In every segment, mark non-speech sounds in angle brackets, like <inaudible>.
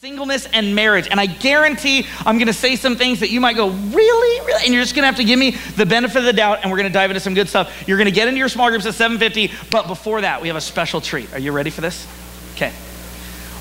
singleness and marriage. And I guarantee I'm going to say some things that you might go, really? Really? And you're just going to have to give me the benefit of the doubt and we're going to dive into some good stuff. You're going to get into your small groups at 750, but before that, we have a special treat. Are you ready for this? Okay.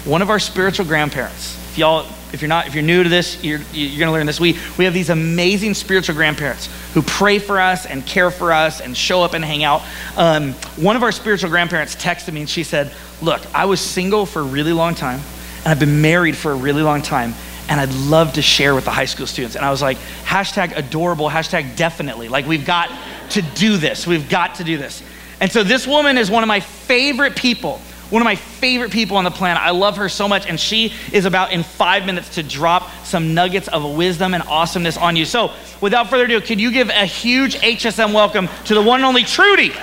One of our spiritual grandparents. If y'all if you're not if you're new to this, you're you're going to learn this. We we have these amazing spiritual grandparents who pray for us and care for us and show up and hang out. Um, one of our spiritual grandparents texted me and she said, "Look, I was single for a really long time." And I've been married for a really long time, and I'd love to share with the high school students. And I was like, hashtag adorable, hashtag definitely. Like, we've got to do this. We've got to do this. And so, this woman is one of my favorite people, one of my favorite people on the planet. I love her so much, and she is about in five minutes to drop some nuggets of wisdom and awesomeness on you. So, without further ado, could you give a huge HSM welcome to the one and only Trudy?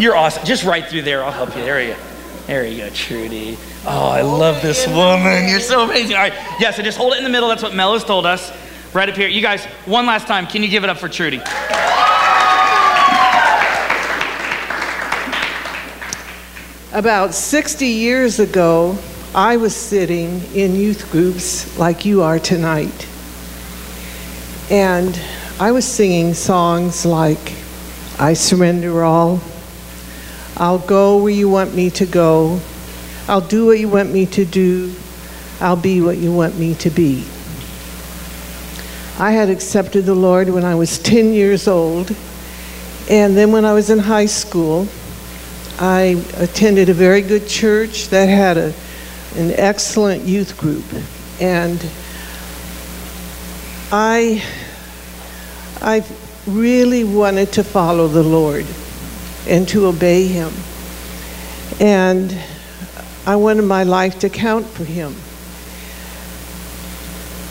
You're awesome. Just right through there. I'll help you. There you go. There you go, Trudy. Oh, I love this woman. You're so amazing. All right. Yeah, so just hold it in the middle. That's what Mel has told us. Right up here. You guys, one last time, can you give it up for Trudy? About 60 years ago, I was sitting in youth groups like you are tonight. And I was singing songs like, I Surrender All, I'll go where you want me to go. I'll do what you want me to do. I'll be what you want me to be. I had accepted the Lord when I was 10 years old. And then when I was in high school, I attended a very good church that had a, an excellent youth group. And I, I really wanted to follow the Lord and to obey Him. And I wanted my life to count for Him.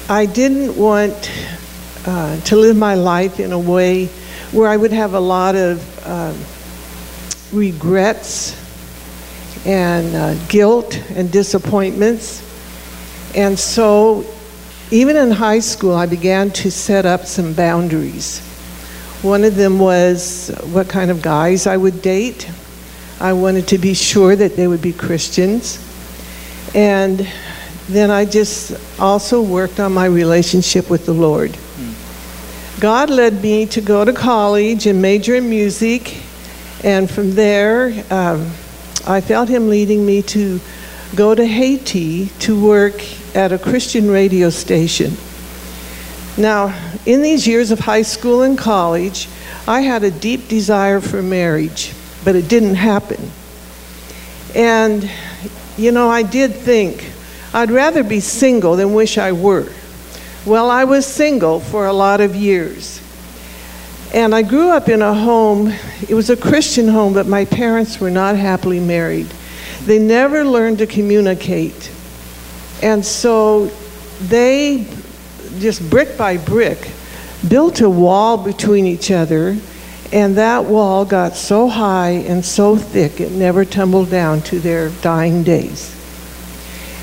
I didn't want uh, to live my life in a way where I would have a lot of uh, regrets and uh, guilt and disappointments. And so, even in high school, I began to set up some boundaries. One of them was what kind of guys I would date. I wanted to be sure that they would be Christians. And then I just also worked on my relationship with the Lord. Mm. God led me to go to college and major in music. And from there, um, I felt Him leading me to go to Haiti to work at a Christian radio station. Now, in these years of high school and college, I had a deep desire for marriage, but it didn't happen. And, you know, I did think I'd rather be single than wish I were. Well, I was single for a lot of years. And I grew up in a home, it was a Christian home, but my parents were not happily married. They never learned to communicate. And so they just brick by brick, built a wall between each other, and that wall got so high and so thick it never tumbled down to their dying days.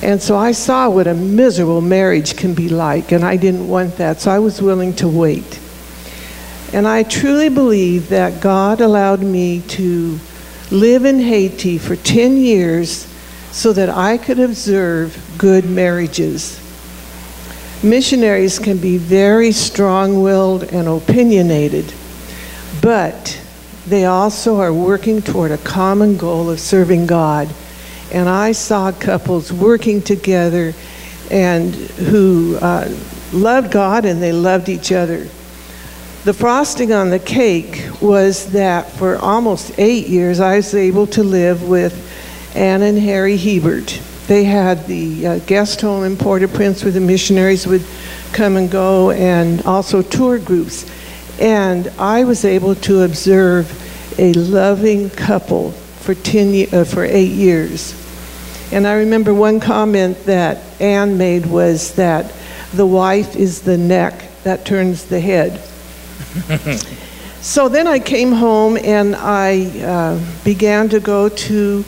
And so I saw what a miserable marriage can be like, and I didn't want that, so I was willing to wait. And I truly believe that God allowed me to live in Haiti for 10 years so that I could observe good marriages missionaries can be very strong willed and opinionated, but they also are working toward a common goal of serving God. And I saw couples working together and who uh, loved God and they loved each other. The frosting on the cake was that for almost eight years I was able to live with Ann and Harry Hebert. They had the uh, guest home in Port-au-Prince where the missionaries would come and go, and also tour groups. And I was able to observe a loving couple for, 10, uh, for eight years. And I remember one comment that Anne made was that the wife is the neck that turns the head. <laughs> so then I came home and I uh, began to go to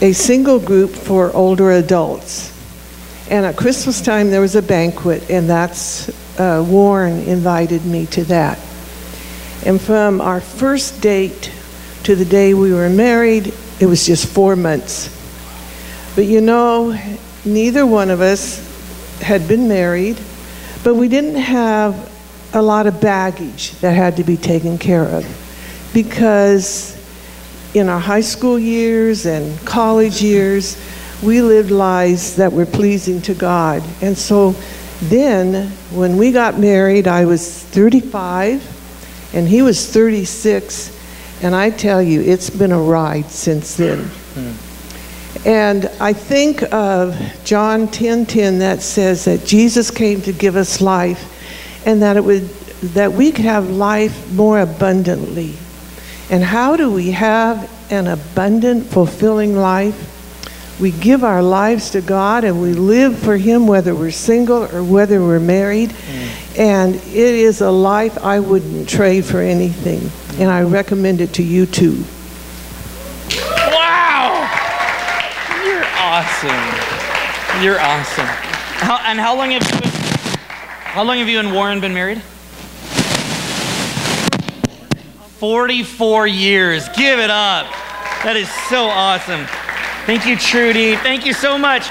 a single group for older adults. And at Christmas time, there was a banquet, and that's uh, Warren invited me to that. And from our first date to the day we were married, it was just four months. But you know, neither one of us had been married, but we didn't have a lot of baggage that had to be taken care of. Because in our high school years and college years, we lived lives that were pleasing to God. And so then, when we got married, I was 35 and he was 36. And I tell you, it's been a ride since then. And I think of John 10:10 10, 10 that says that Jesus came to give us life and that it would that we could have life more abundantly. And how do we have an abundant, fulfilling life? We give our lives to God and we live for Him whether we're single or whether we're married. Mm. And it is a life I wouldn't trade for anything. And I recommend it to you too. Wow! You're awesome. You're awesome. How, and how long have you how long have you and Warren been married? 44 years. Give it up. That is so awesome. Thank you, Trudy. Thank you so much.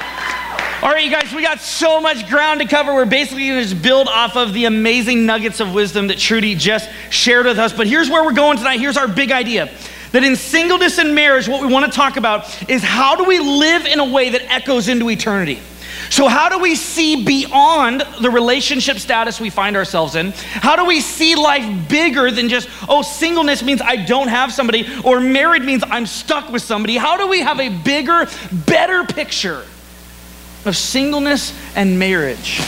All right, you guys, we got so much ground to cover. We're basically going to just build off of the amazing nuggets of wisdom that Trudy just shared with us. But here's where we're going tonight. Here's our big idea that in singleness and marriage, what we want to talk about is how do we live in a way that echoes into eternity? So, how do we see beyond the relationship status we find ourselves in? How do we see life bigger than just, oh, singleness means I don't have somebody, or married means I'm stuck with somebody? How do we have a bigger, better picture of singleness and marriage?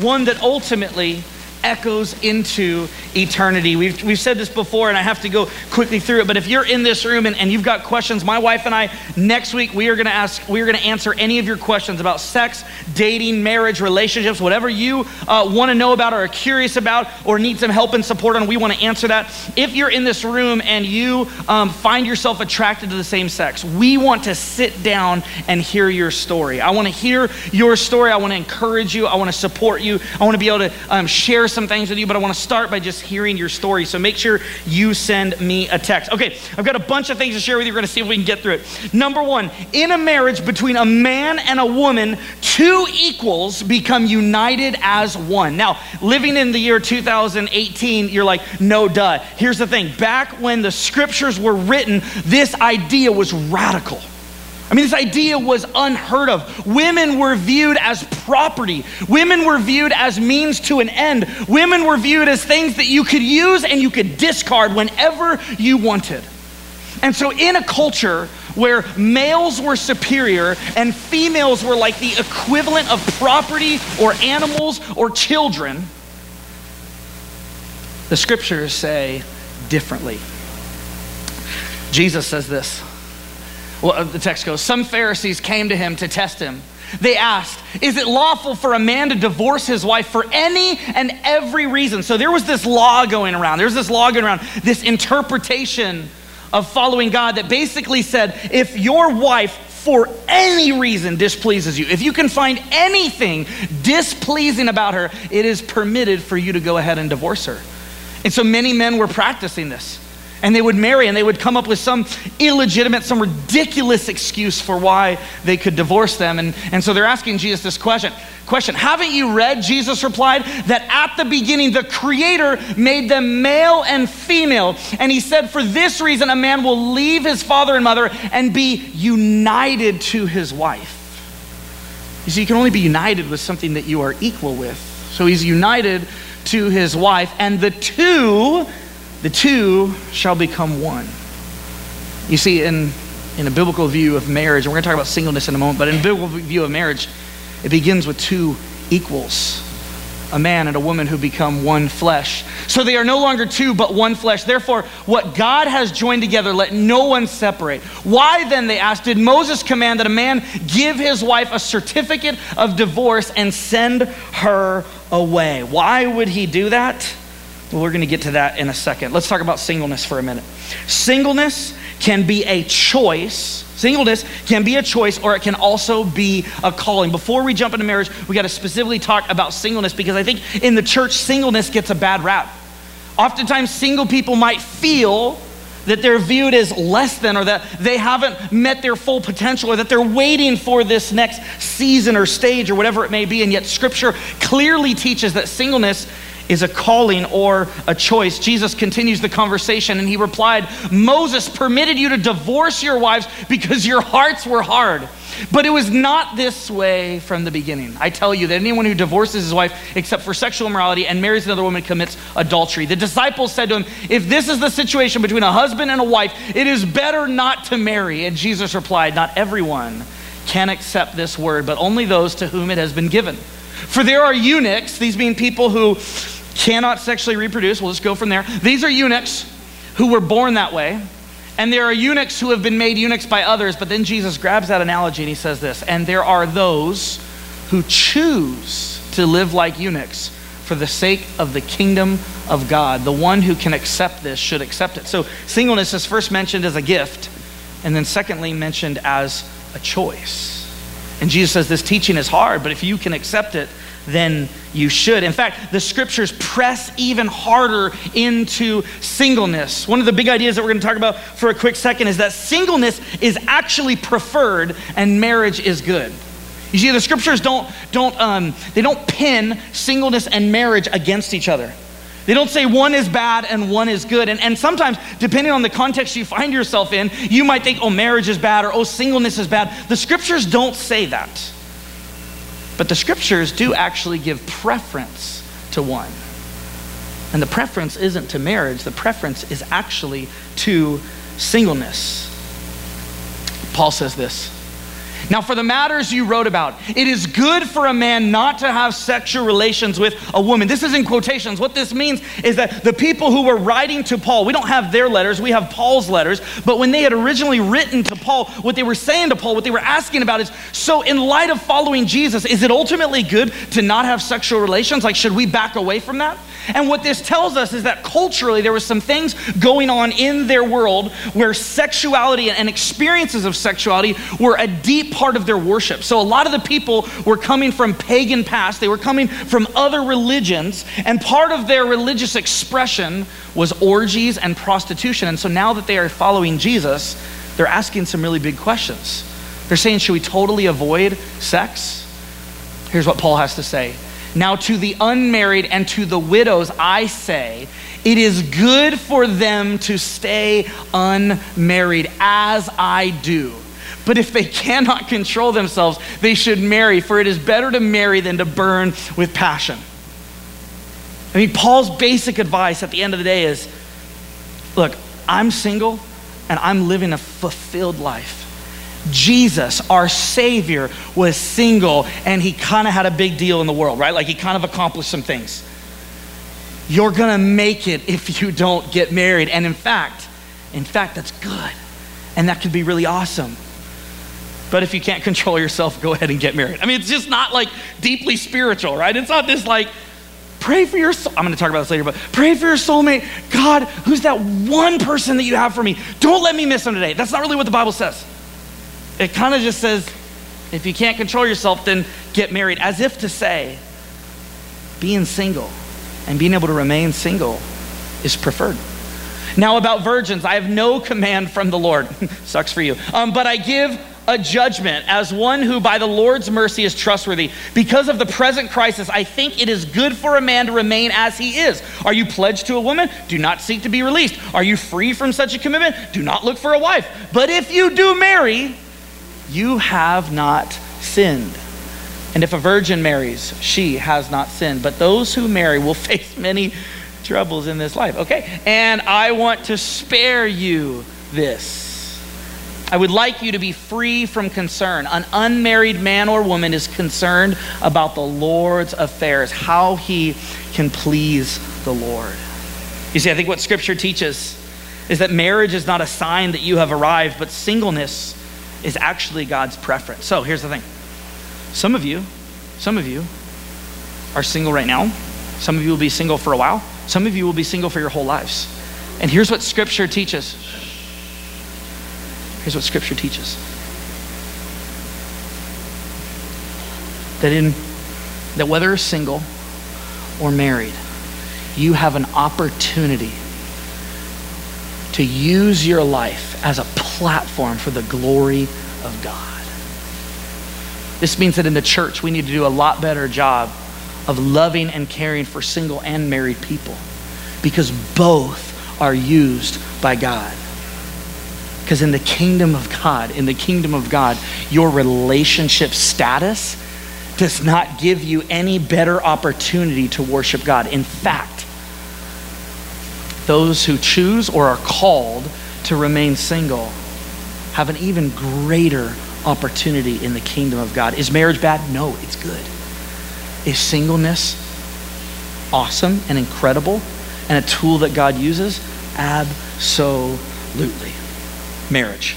One that ultimately echoes into eternity. We've, we've said this before, and I have to go quickly through it. But if you're in this room and, and you've got questions, my wife and I, next week, we are going to ask, we are going to answer any of your questions about sex, dating, marriage, relationships, whatever you uh, want to know about or are curious about or need some help and support on. We want to answer that. If you're in this room and you um, find yourself attracted to the same sex, we want to sit down and hear your story. I want to hear your story. I want to encourage you. I want to support you. I want to be able to um, share some things with you, but I want to start by just hearing your story. So make sure you send me a text. Okay, I've got a bunch of things to share with you. We're going to see if we can get through it. Number one, in a marriage between a man and a woman, two equals become united as one. Now, living in the year 2018, you're like, no duh. Here's the thing back when the scriptures were written, this idea was radical. I mean, this idea was unheard of. Women were viewed as property, women were viewed as means to an end, women were viewed as things that you could use and you could discard whenever you wanted. And so, in a culture where males were superior and females were like the equivalent of property or animals or children, the scriptures say differently. Jesus says this well, uh, the text goes Some Pharisees came to him to test him. They asked, Is it lawful for a man to divorce his wife for any and every reason? So there was this law going around. There's this law going around, this interpretation of following God that basically said, If your wife for any reason displeases you, if you can find anything displeasing about her, it is permitted for you to go ahead and divorce her. And so many men were practicing this and they would marry and they would come up with some illegitimate, some ridiculous excuse for why they could divorce them. And, and so they're asking Jesus this question. Question, haven't you read, Jesus replied, that at the beginning the Creator made them male and female? And he said, for this reason, a man will leave his father and mother and be united to his wife. You see, you can only be united with something that you are equal with. So he's united to his wife, and the two the two shall become one. You see, in, in a biblical view of marriage, and we're going to talk about singleness in a moment, but in a biblical view of marriage, it begins with two equals a man and a woman who become one flesh. So they are no longer two, but one flesh. Therefore, what God has joined together, let no one separate. Why then, they asked, did Moses command that a man give his wife a certificate of divorce and send her away? Why would he do that? We're going to get to that in a second. Let's talk about singleness for a minute. Singleness can be a choice. Singleness can be a choice or it can also be a calling. Before we jump into marriage, we got to specifically talk about singleness because I think in the church, singleness gets a bad rap. Oftentimes, single people might feel that they're viewed as less than or that they haven't met their full potential or that they're waiting for this next season or stage or whatever it may be. And yet, Scripture clearly teaches that singleness is a calling or a choice. Jesus continues the conversation and he replied, Moses permitted you to divorce your wives because your hearts were hard. But it was not this way from the beginning. I tell you that anyone who divorces his wife except for sexual immorality and marries another woman commits adultery. The disciples said to him, If this is the situation between a husband and a wife, it is better not to marry. And Jesus replied, Not everyone can accept this word, but only those to whom it has been given. For there are eunuchs, these being people who cannot sexually reproduce. We'll just go from there. These are eunuchs who were born that way. And there are eunuchs who have been made eunuchs by others, but then Jesus grabs that analogy and he says this And there are those who choose to live like eunuchs for the sake of the kingdom of God. The one who can accept this should accept it. So, singleness is first mentioned as a gift, and then secondly, mentioned as a choice. And Jesus says this teaching is hard, but if you can accept it, then you should. In fact, the scriptures press even harder into singleness. One of the big ideas that we're going to talk about for a quick second is that singleness is actually preferred and marriage is good. You see, the scriptures don't, don't, um, they don't pin singleness and marriage against each other. They don't say one is bad and one is good. And, and sometimes, depending on the context you find yourself in, you might think, oh, marriage is bad or oh, singleness is bad. The scriptures don't say that. But the scriptures do actually give preference to one. And the preference isn't to marriage, the preference is actually to singleness. Paul says this now, for the matters you wrote about, it is good for a man not to have sexual relations with a woman. This is in quotations. What this means is that the people who were writing to Paul, we don't have their letters, we have Paul's letters, but when they had originally written to Paul, what they were saying to Paul, what they were asking about is so, in light of following Jesus, is it ultimately good to not have sexual relations? Like, should we back away from that? And what this tells us is that culturally there were some things going on in their world where sexuality and experiences of sexuality were a deep part of their worship. So a lot of the people were coming from pagan past, they were coming from other religions, and part of their religious expression was orgies and prostitution. And so now that they are following Jesus, they're asking some really big questions. They're saying, should we totally avoid sex? Here's what Paul has to say now, to the unmarried and to the widows, I say, it is good for them to stay unmarried, as I do. But if they cannot control themselves, they should marry, for it is better to marry than to burn with passion. I mean, Paul's basic advice at the end of the day is look, I'm single and I'm living a fulfilled life. Jesus, our Savior, was single and he kind of had a big deal in the world, right? Like he kind of accomplished some things. You're gonna make it if you don't get married. And in fact, in fact, that's good. And that could be really awesome. But if you can't control yourself, go ahead and get married. I mean, it's just not like deeply spiritual, right? It's not this like, pray for your soul. I'm going to talk about this later, but pray for your soulmate. God, who's that one person that you have for me? Don't let me miss him today. That's not really what the Bible says. It kind of just says, if you can't control yourself, then get married, as if to say, being single and being able to remain single is preferred. Now, about virgins, I have no command from the Lord. <laughs> Sucks for you. Um, but I give a judgment as one who by the Lord's mercy is trustworthy. Because of the present crisis, I think it is good for a man to remain as he is. Are you pledged to a woman? Do not seek to be released. Are you free from such a commitment? Do not look for a wife. But if you do marry, you have not sinned. And if a virgin marries, she has not sinned. But those who marry will <laughs> face many troubles in this life. Okay, and I want to spare you this. I would like you to be free from concern. An unmarried man or woman is concerned about the Lord's affairs, how he can please the Lord. You see, I think what Scripture teaches is that marriage is not a sign that you have arrived, but singleness is actually God's preference. So here's the thing some of you, some of you are single right now. Some of you will be single for a while. Some of you will be single for your whole lives. And here's what Scripture teaches. Here's what Scripture teaches. That in that whether single or married, you have an opportunity to use your life as a platform for the glory of God. This means that in the church, we need to do a lot better job of loving and caring for single and married people because both are used by God. Because in the kingdom of God, in the kingdom of God, your relationship status does not give you any better opportunity to worship God. In fact, those who choose or are called to remain single have an even greater opportunity in the kingdom of God. Is marriage bad? No, it's good. Is singleness awesome and incredible and a tool that God uses? Absolutely. Marriage.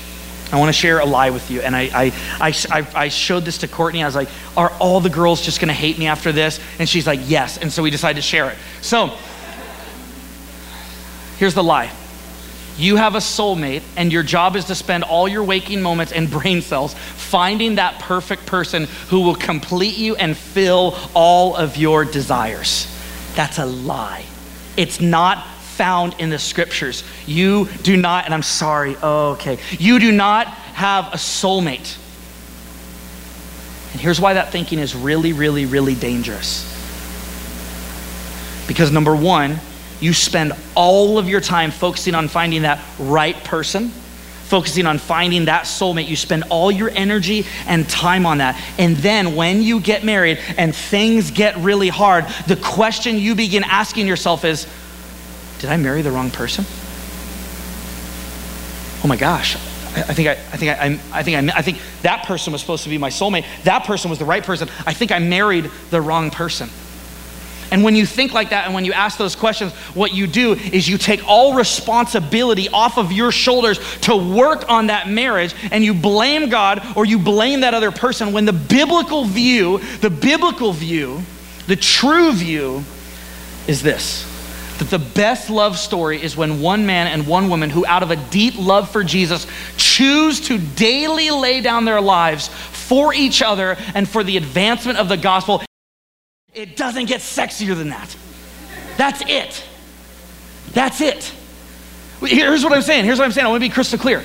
I want to share a lie with you. And I, I, I, I showed this to Courtney. I was like, Are all the girls just going to hate me after this? And she's like, Yes. And so we decided to share it. So here's the lie you have a soulmate, and your job is to spend all your waking moments and <laughs> brain cells finding that perfect person who will complete you and fill all of your desires. That's a lie. It's not found in the scriptures. You do not, and I'm sorry, okay. You do not have a soulmate. And here's why that thinking is really, really, really dangerous. Because number one, you spend all of your time focusing on finding that right person, focusing on finding that soulmate. You spend all your energy and time on that. And then when you get married and things get really hard, the question you begin asking yourself is Did I marry the wrong person? Oh my gosh. I think I, I think I, I think I, I think that person was supposed to be my soulmate. That person was the right person. I think I married the wrong person. And when you think like that and when you ask those questions, what you do is you take all responsibility off of your shoulders to work on that marriage and you blame God or you blame that other person when the biblical view, the biblical view, the true view is this that the best love story is when one man and one woman who, out of a deep love for Jesus, choose to daily lay down their lives for each other and for the advancement of the gospel. It doesn't get sexier than that. That's it. That's it. Here's what I'm saying. Here's what I'm saying. I want to be crystal clear.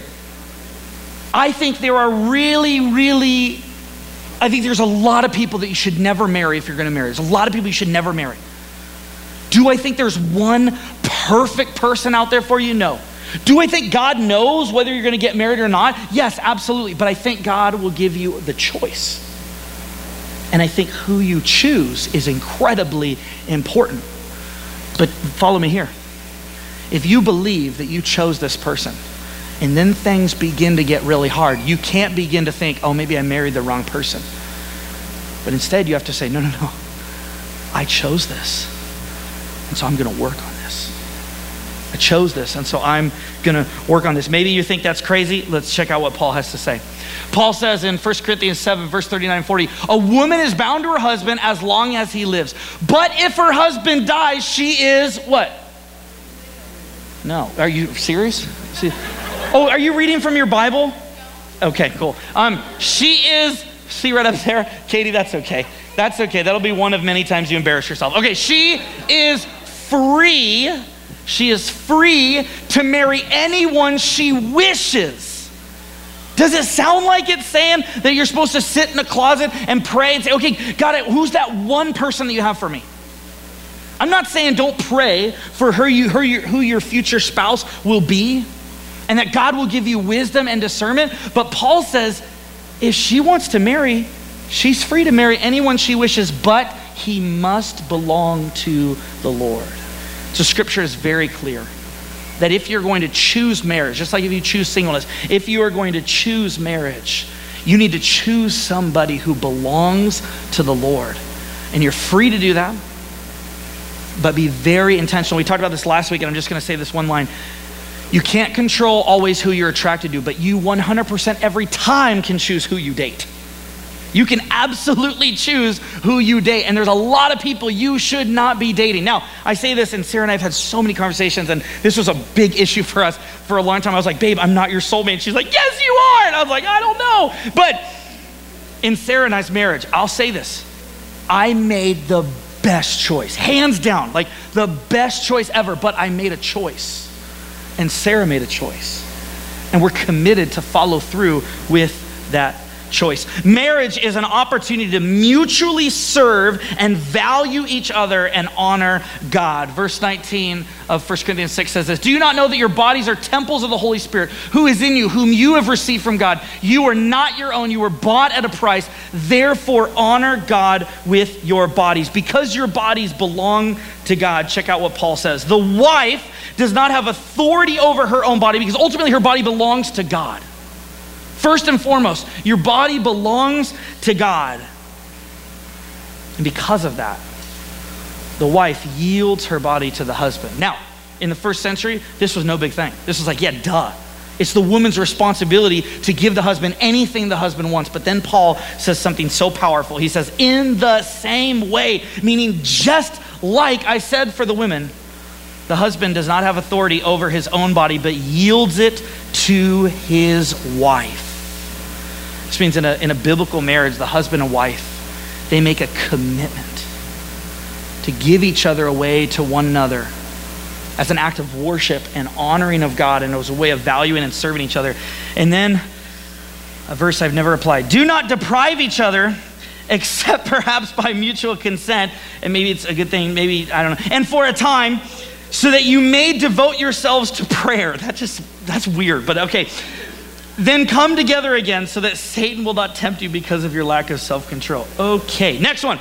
I think there are really, really, I think there's a lot of people that you should never marry if you're going to marry. There's a lot of people you should never marry. Do I think there's one perfect person out there for you? No. Do I think God knows whether you're going to get married or not? Yes, absolutely. But I think God will give you the choice. And I think who you choose is incredibly important. But follow me here. If you believe that you chose this person and then things begin to get really hard, you can't begin to think, oh, maybe I married the wrong person. But instead, you have to say, no, no, no. I chose this. And so I'm going to work on this. I chose this, and so I'm going to work on this. Maybe you think that's crazy. Let's check out what Paul has to say. Paul says in 1 Corinthians 7, verse 39 40, a woman is bound to her husband as long as he lives. But if her husband dies, she is what? No. Are you serious? Oh, are you reading from your Bible? Okay, cool. Um, she is, see right up there? Katie, that's okay. That's okay. That'll be one of many times you embarrass yourself. Okay, she is free. She is free to marry anyone she wishes. Does it sound like it's saying that you're supposed to sit in a closet and pray and say, okay, God, who's that one person that you have for me? I'm not saying don't pray for her, you, her, who your future spouse will be and that God will give you wisdom and discernment. But Paul says if she wants to marry, she's free to marry anyone she wishes, but he must belong to the Lord. So scripture is very clear that if you're going to choose marriage, just like if you choose singleness, if you are going to choose marriage, you need to choose somebody who belongs to the Lord. And you're free to do that, but be very intentional. We talked about this last week, and I'm just going to say this one line. You can't control always who you're attracted to, but you 100% every time can choose who you date. You can absolutely choose who you date. And there's a lot of people you should not be dating. Now, I say this, and Sarah and I have had so many conversations, and this was a big issue for us for a long time. I was like, babe, I'm not your soulmate. She's like, yes, you are. And I was like, I don't know. But in Sarah and I's marriage, I'll say this I made the best choice, hands down, like the best choice ever. But I made a choice, and Sarah made a choice. And we're committed to follow through with that choice. Marriage is an opportunity to mutually serve and value each other and honor God. Verse 19 of 1 Corinthians 6 says this Do you not know that your bodies are temples of the Holy Spirit who is in you, whom you have received from God? You are not your own, you were bought at a price. Therefore, honor God with your bodies. Because your bodies belong to God, check out what Paul says. The wife does not have authority over her own body because ultimately her body belongs to God. First and foremost, your body belongs to God. And because of that, the wife yields her body to the husband. Now, in the first century, this was no big thing. This was like, yeah, duh. It's the woman's responsibility to give the husband anything the husband wants. But then Paul says something so powerful. He says, in the same way, meaning just like I said for the women, the husband does not have authority over his own body, but yields it to his wife. Which means in a, in a biblical marriage, the husband and wife, they make a commitment to give each other away to one another as an act of worship and honoring of God and as a way of valuing and serving each other. And then a verse I've never applied do not deprive each other <laughs> except perhaps by mutual consent. And maybe it's a good thing, maybe, I don't know. And for a time, so that you may devote yourselves to prayer. That just, that's weird, but okay. Then come together again so that Satan will not tempt you because of your lack of self control. Okay, next one.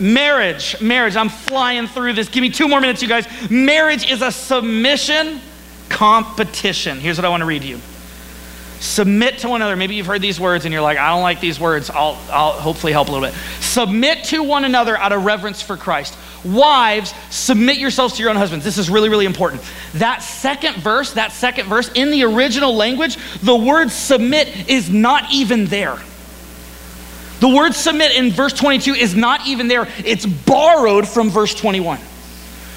Marriage. Marriage. I'm flying through this. Give me two more minutes, you guys. Marriage is a submission competition. Here's what I want to read to you submit to one another. Maybe you've heard these words and you're like, I don't like these words. I'll, I'll hopefully help a little bit. Submit to one another out of reverence for Christ. Wives, submit yourselves to your own husbands. This is really, really important. That second verse, that second verse, in the original language, the word submit is not even there. The word submit in verse 22 is not even there. It's borrowed from verse 21.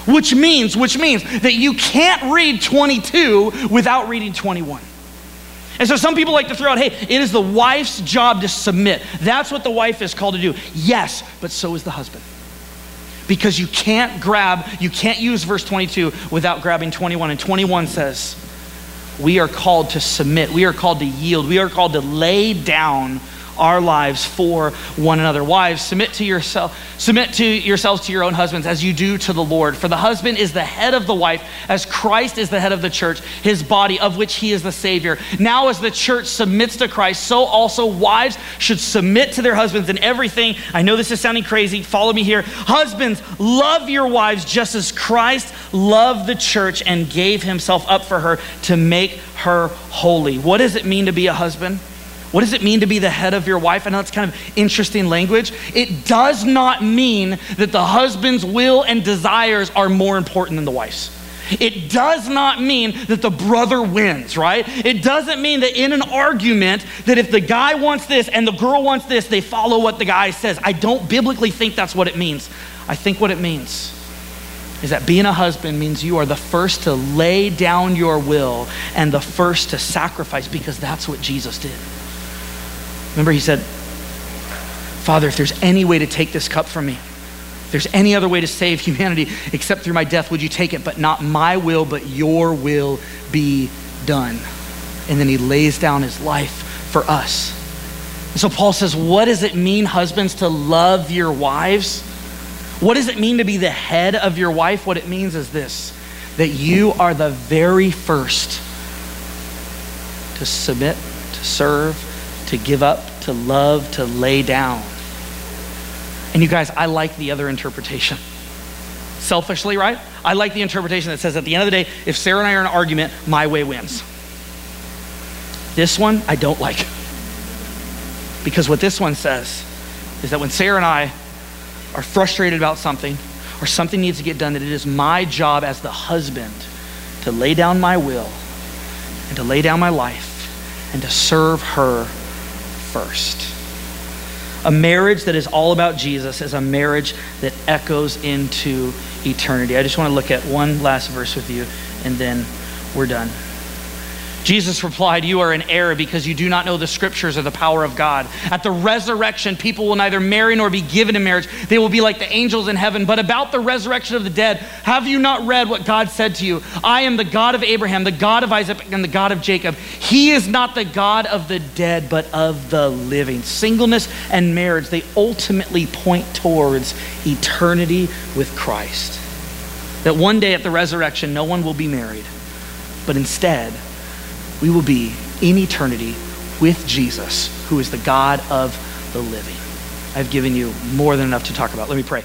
Which means, which means that you can't read 22 without reading 21. And so some people like to throw out, hey, it is the wife's job to submit. That's what the wife is called to do. Yes, but so is the husband. Because you can't grab, you can't use verse 22 without grabbing 21. And 21 says, we are called to submit, we are called to yield, we are called to lay down our lives for one another. Wives, submit to yourself, submit to yourselves to your own husbands as you do to the Lord. For the husband is the head of the wife, as Christ is the head of the church, his body, of which he is the Savior. Now, as the church submits to Christ, so also wives should submit to their husbands in everything. I know this is sounding crazy. Follow me here. Husbands, love your wives just as Christ loved the church and gave himself up for her to make her holy. What does it mean to be a husband? What does it mean to be the head of your wife? I know it's kind of interesting language. It does not mean that the husband's will and desires are more important than the wife's. It does not mean that the brother wins, right? It doesn't mean that in an argument that if the guy wants this and the girl wants this, they follow what the guy says. I don't biblically think that's what it means. I think what it means is that being a husband means you are the first to lay down your will and the first to sacrifice because that's what Jesus did. Remember, he said, Father, if there's any way to take this cup from me, if there's any other way to save humanity except through my death, would you take it? But not my will, but your will be done. And then he lays down his life for us. And so Paul says, What does it mean, husbands, to love your wives? What does it mean to be the head of your wife? What it means is this that you are the very first to submit, to serve, to give up, to love, to lay down. And you guys, I like the other interpretation. Selfishly, right? I like the interpretation that says at the end of the day, if Sarah and I are in an argument, my way wins. This one, I don't like. Because what this one says is that when Sarah and I are frustrated about something or something needs to get done, that it is my job as the husband to lay down my will and to lay down my life and to serve her first. A marriage that is all about Jesus is a marriage that echoes into eternity. I just want to look at one last verse with you and then we're done. Jesus replied, You are in error because you do not know the scriptures or the power of God. At the resurrection, people will neither marry nor be given in marriage. They will be like the angels in heaven. But about the resurrection of the dead, have you not read what God said to you? I am the God of Abraham, the God of Isaac, and the God of Jacob. He is not the God of the dead, but of the living. Singleness and marriage, they ultimately point towards eternity with Christ. That one day at the resurrection, no one will be married, but instead, we will be in eternity with Jesus, who is the God of the living. I've given you more than enough to talk about. Let me pray.